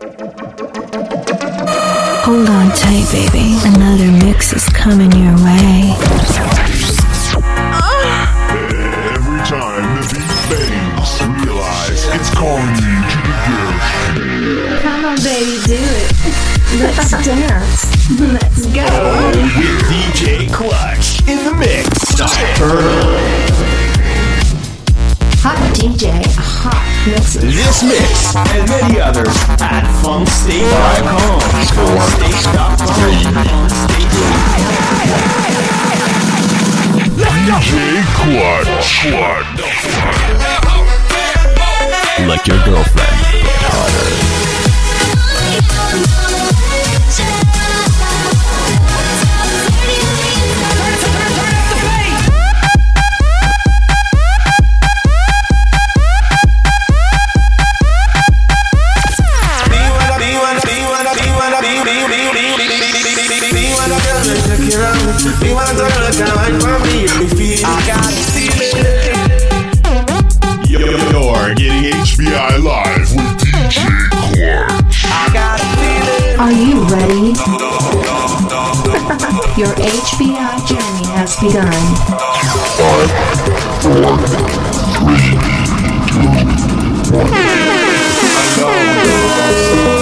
Hold on tight, baby. Another mix is coming your way. Every time the beat bangs, realize it's calling you to the gift. Come on, baby, do it. Let's dance. Let's go. DJ Klutch in the mix. Hot DJ, hot mix. This mix and many others at funkstate.com. DJ Klutch. Like your girlfriend, but hotter. You're getting HBI live with DJ Klutch. Are you ready? Your HBI journey has begun. Can't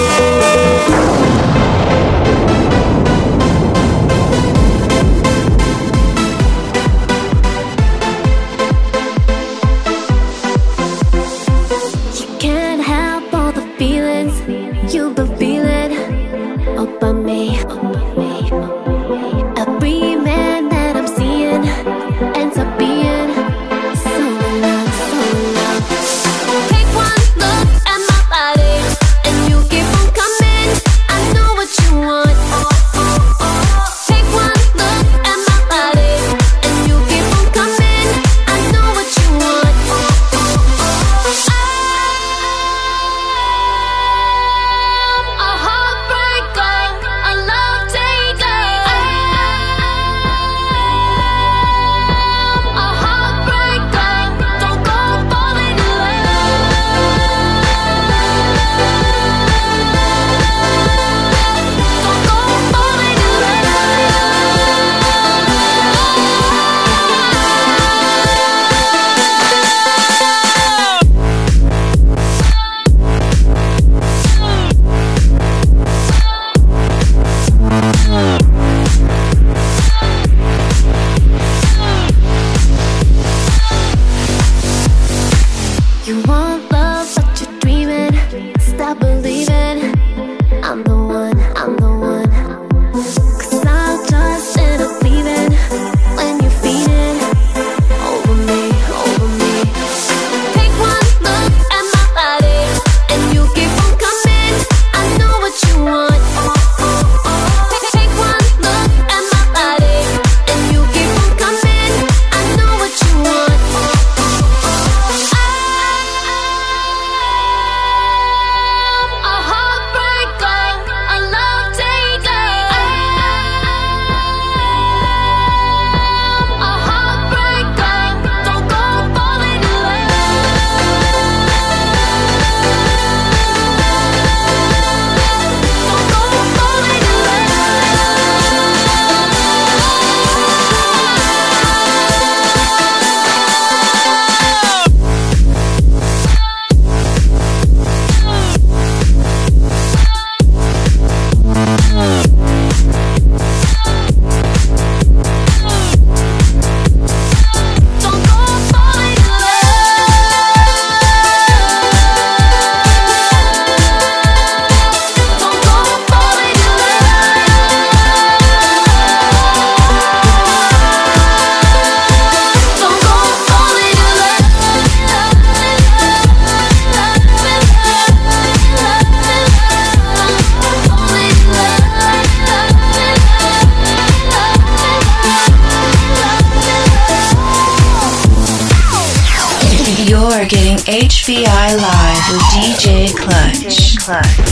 Klutch.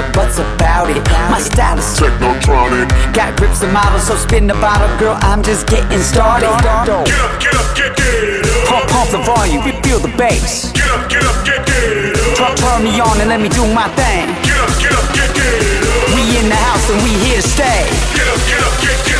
a butts about it. My style is technotronic. Got grips and models, so spin the bottle, girl. I'm just getting started. Get up, get up, get, get up. Pump, pump the volume, we feel the bass. Get up, get up, get, get up. Turn, turn me on and let me do my thing. Get up, get up, get, get up. We in the house and we here to stay. Get up, get up, get, get up.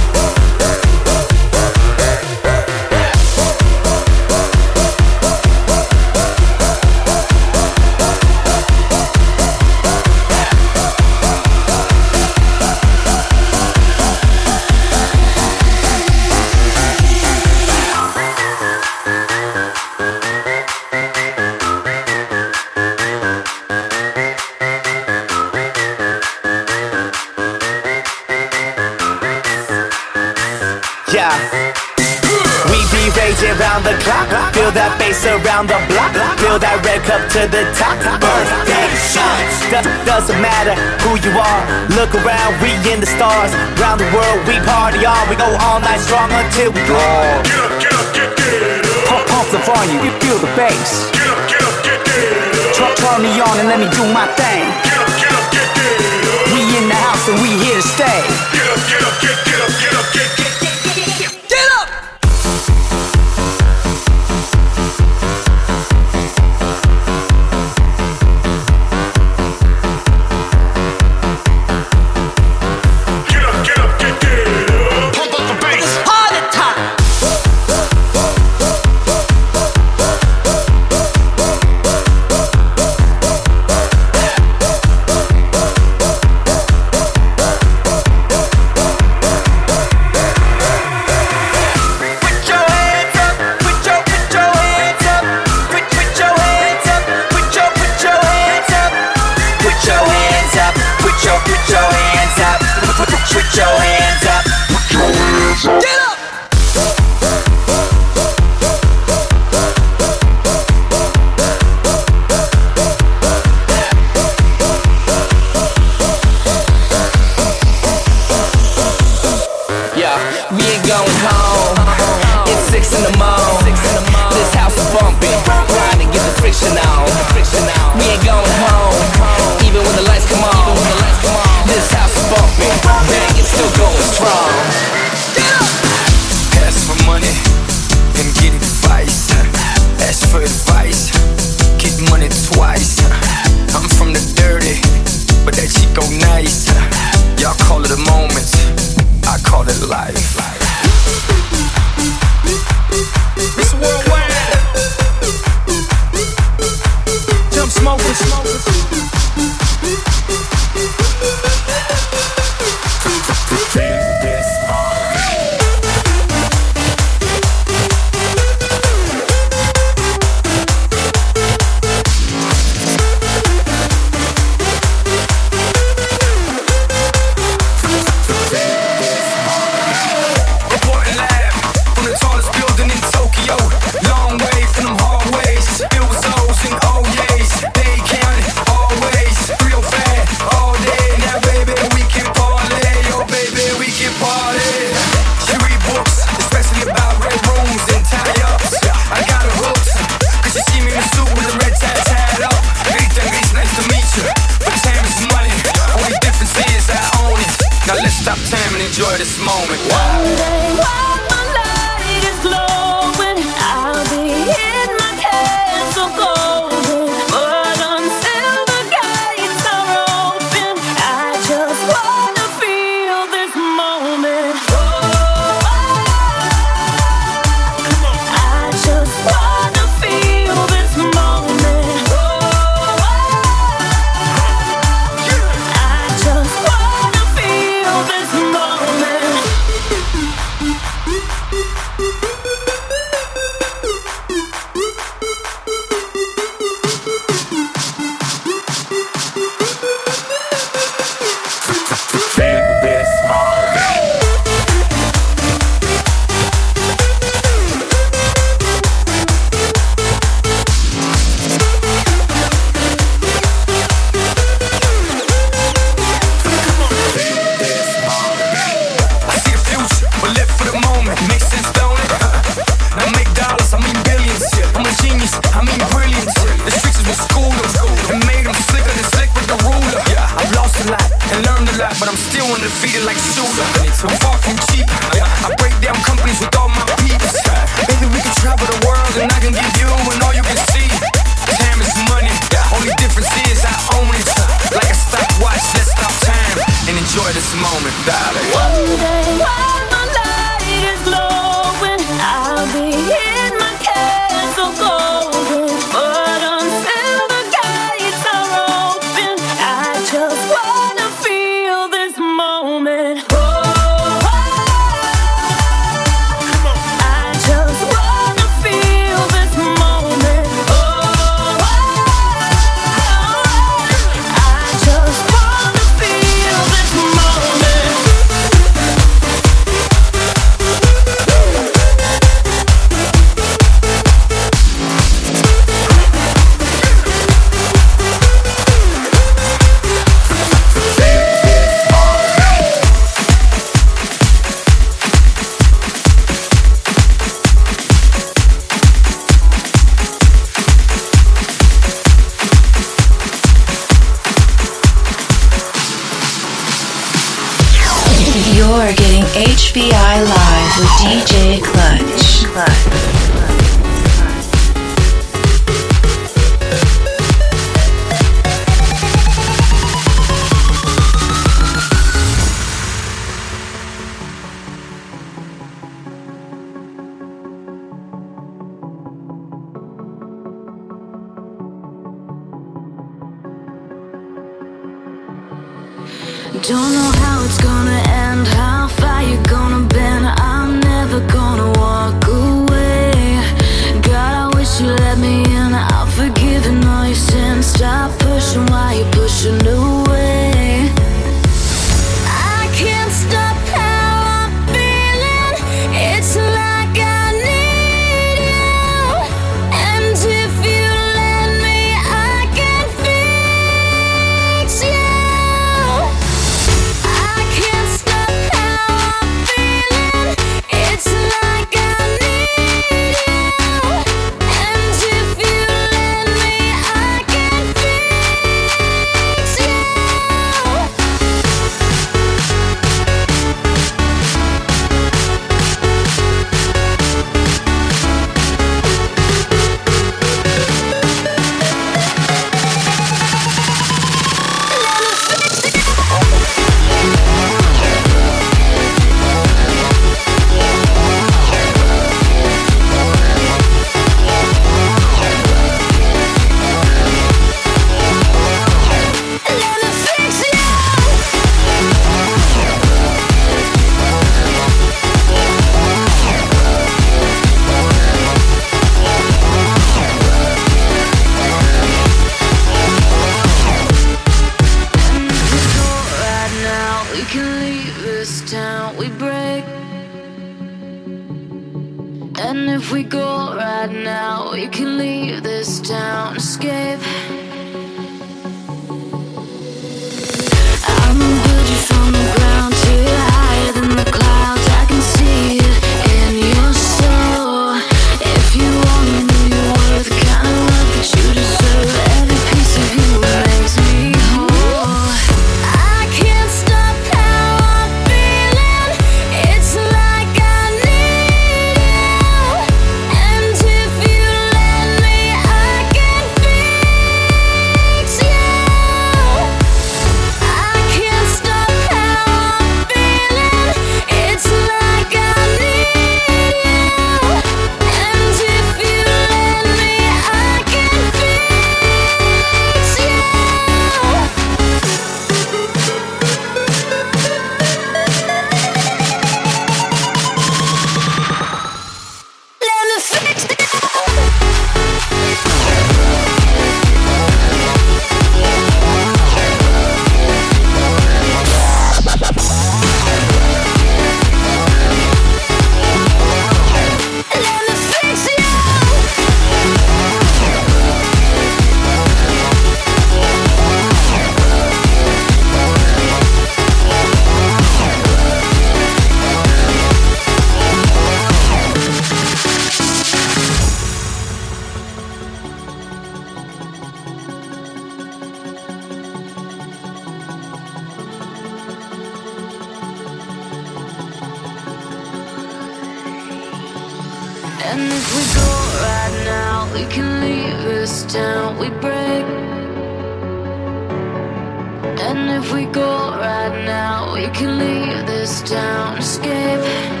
Can leave this town. Escape.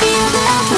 feel the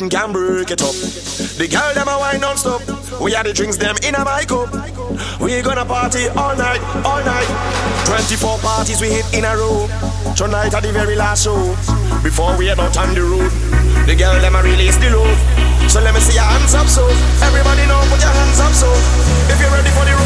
nothing can break it up. The girl them a wine non-stop. We had the drinks them in a my cup. We gonna party all night, all night. 24 parties we hit in a row. Tonight at the very last show. Before we head out on the road, the girl them a release the load. So let me see your hands up, so everybody know put your hands up, so if you're ready for the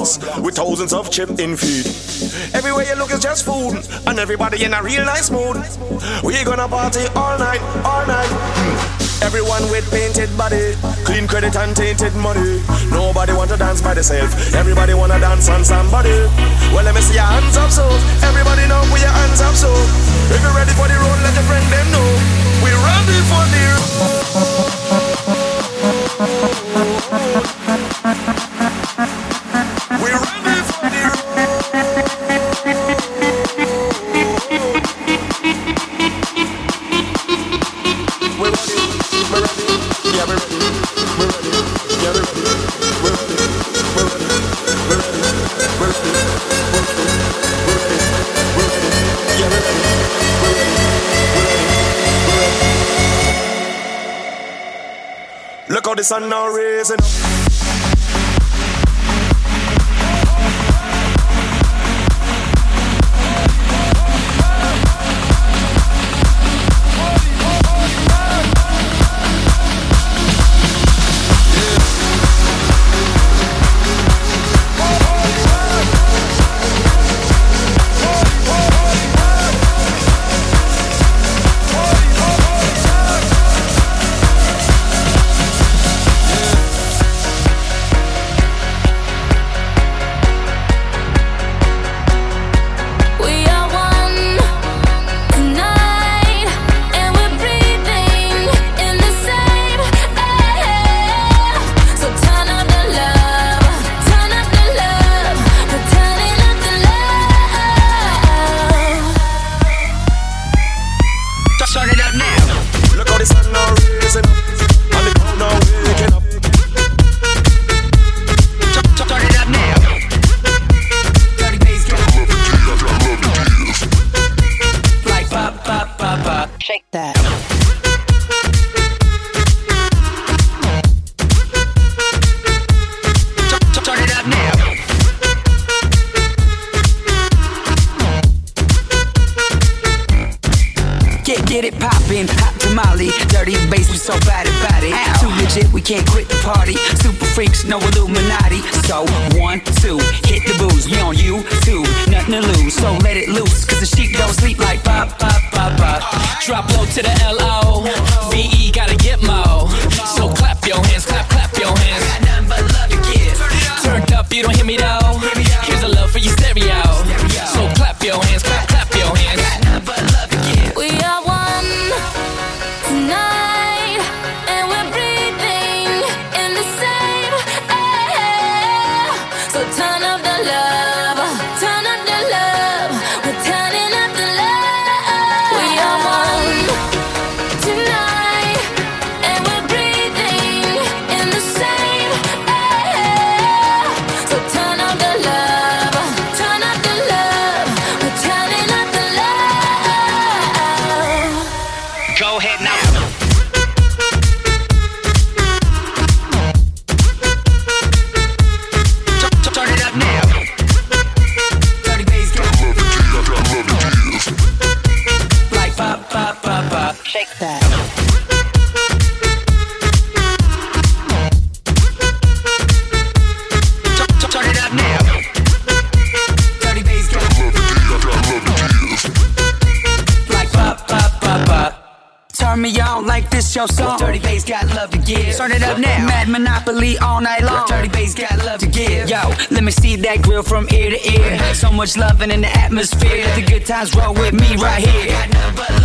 with thousands of chip in feed. Everywhere you look is just food, and everybody in a real nice mood. We gonna party all night, all night. Hmm. Everyone with painted body, clean credit and tainted money. Nobody want to dance by themselves. Everybody wanna dance on somebody. Well, let me see your hands up, so everybody know we your hands up, so if you're ready for the road, let your friend them know we're ready for the road. much loving in the atmosphere. Let the good times roll with me right here.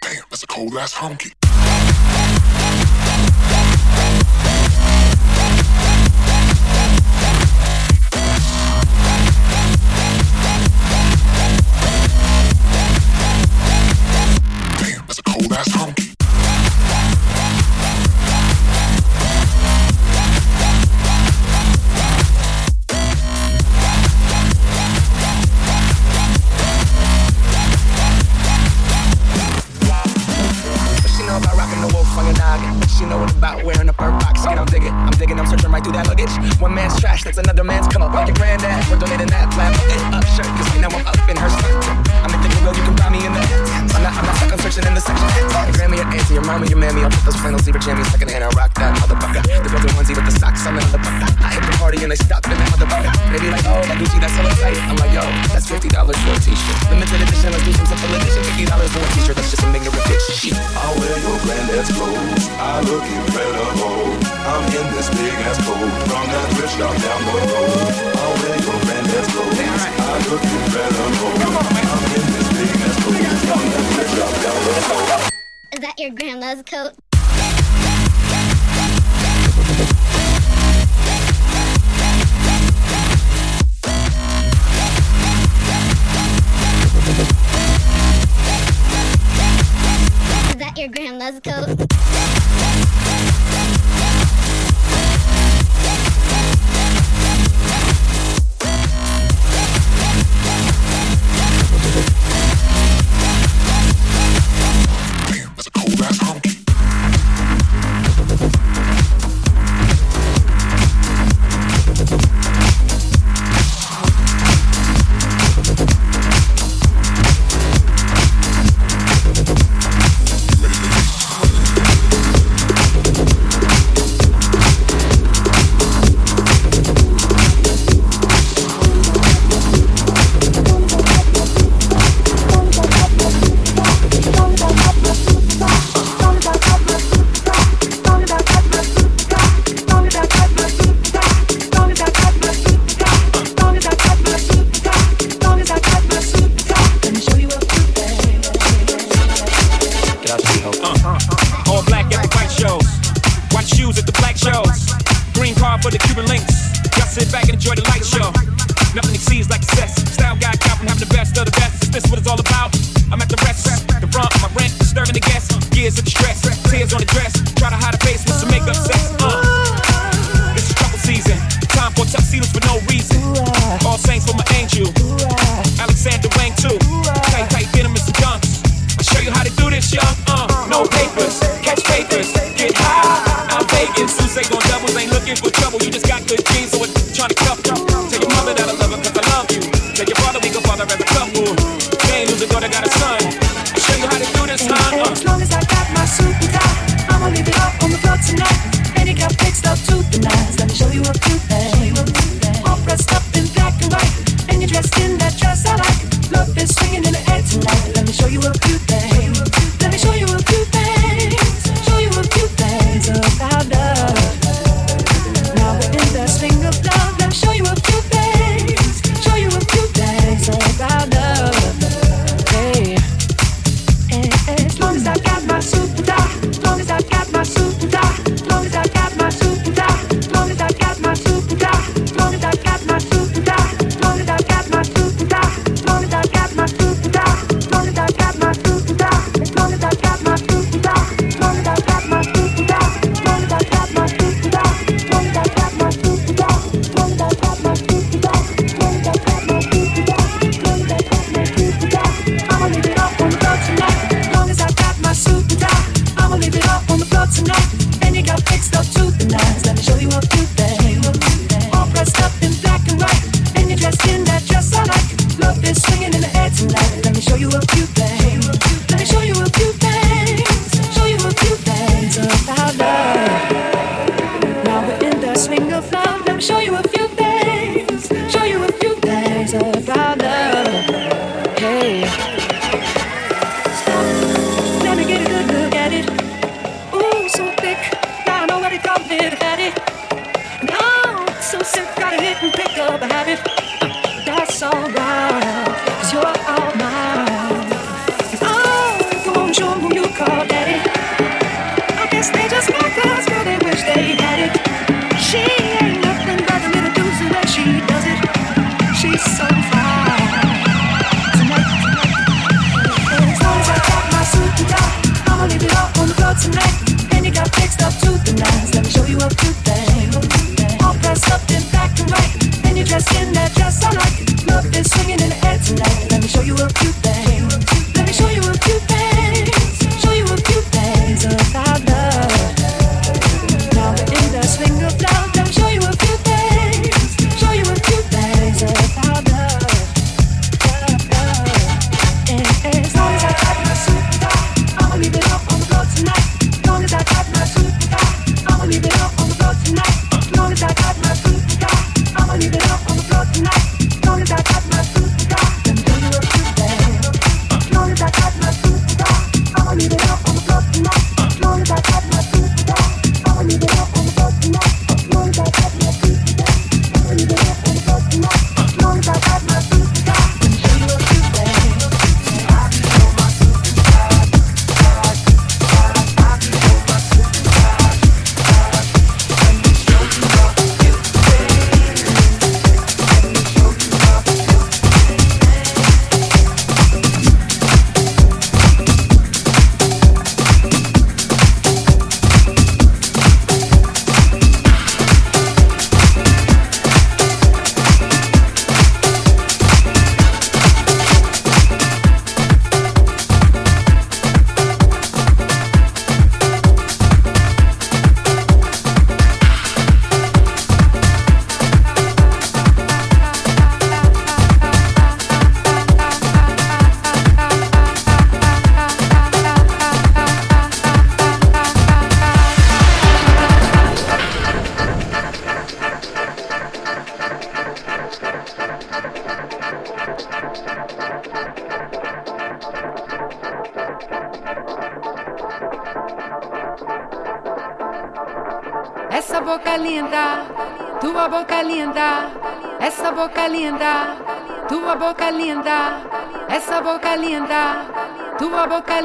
Damn, that's a cold ass honky.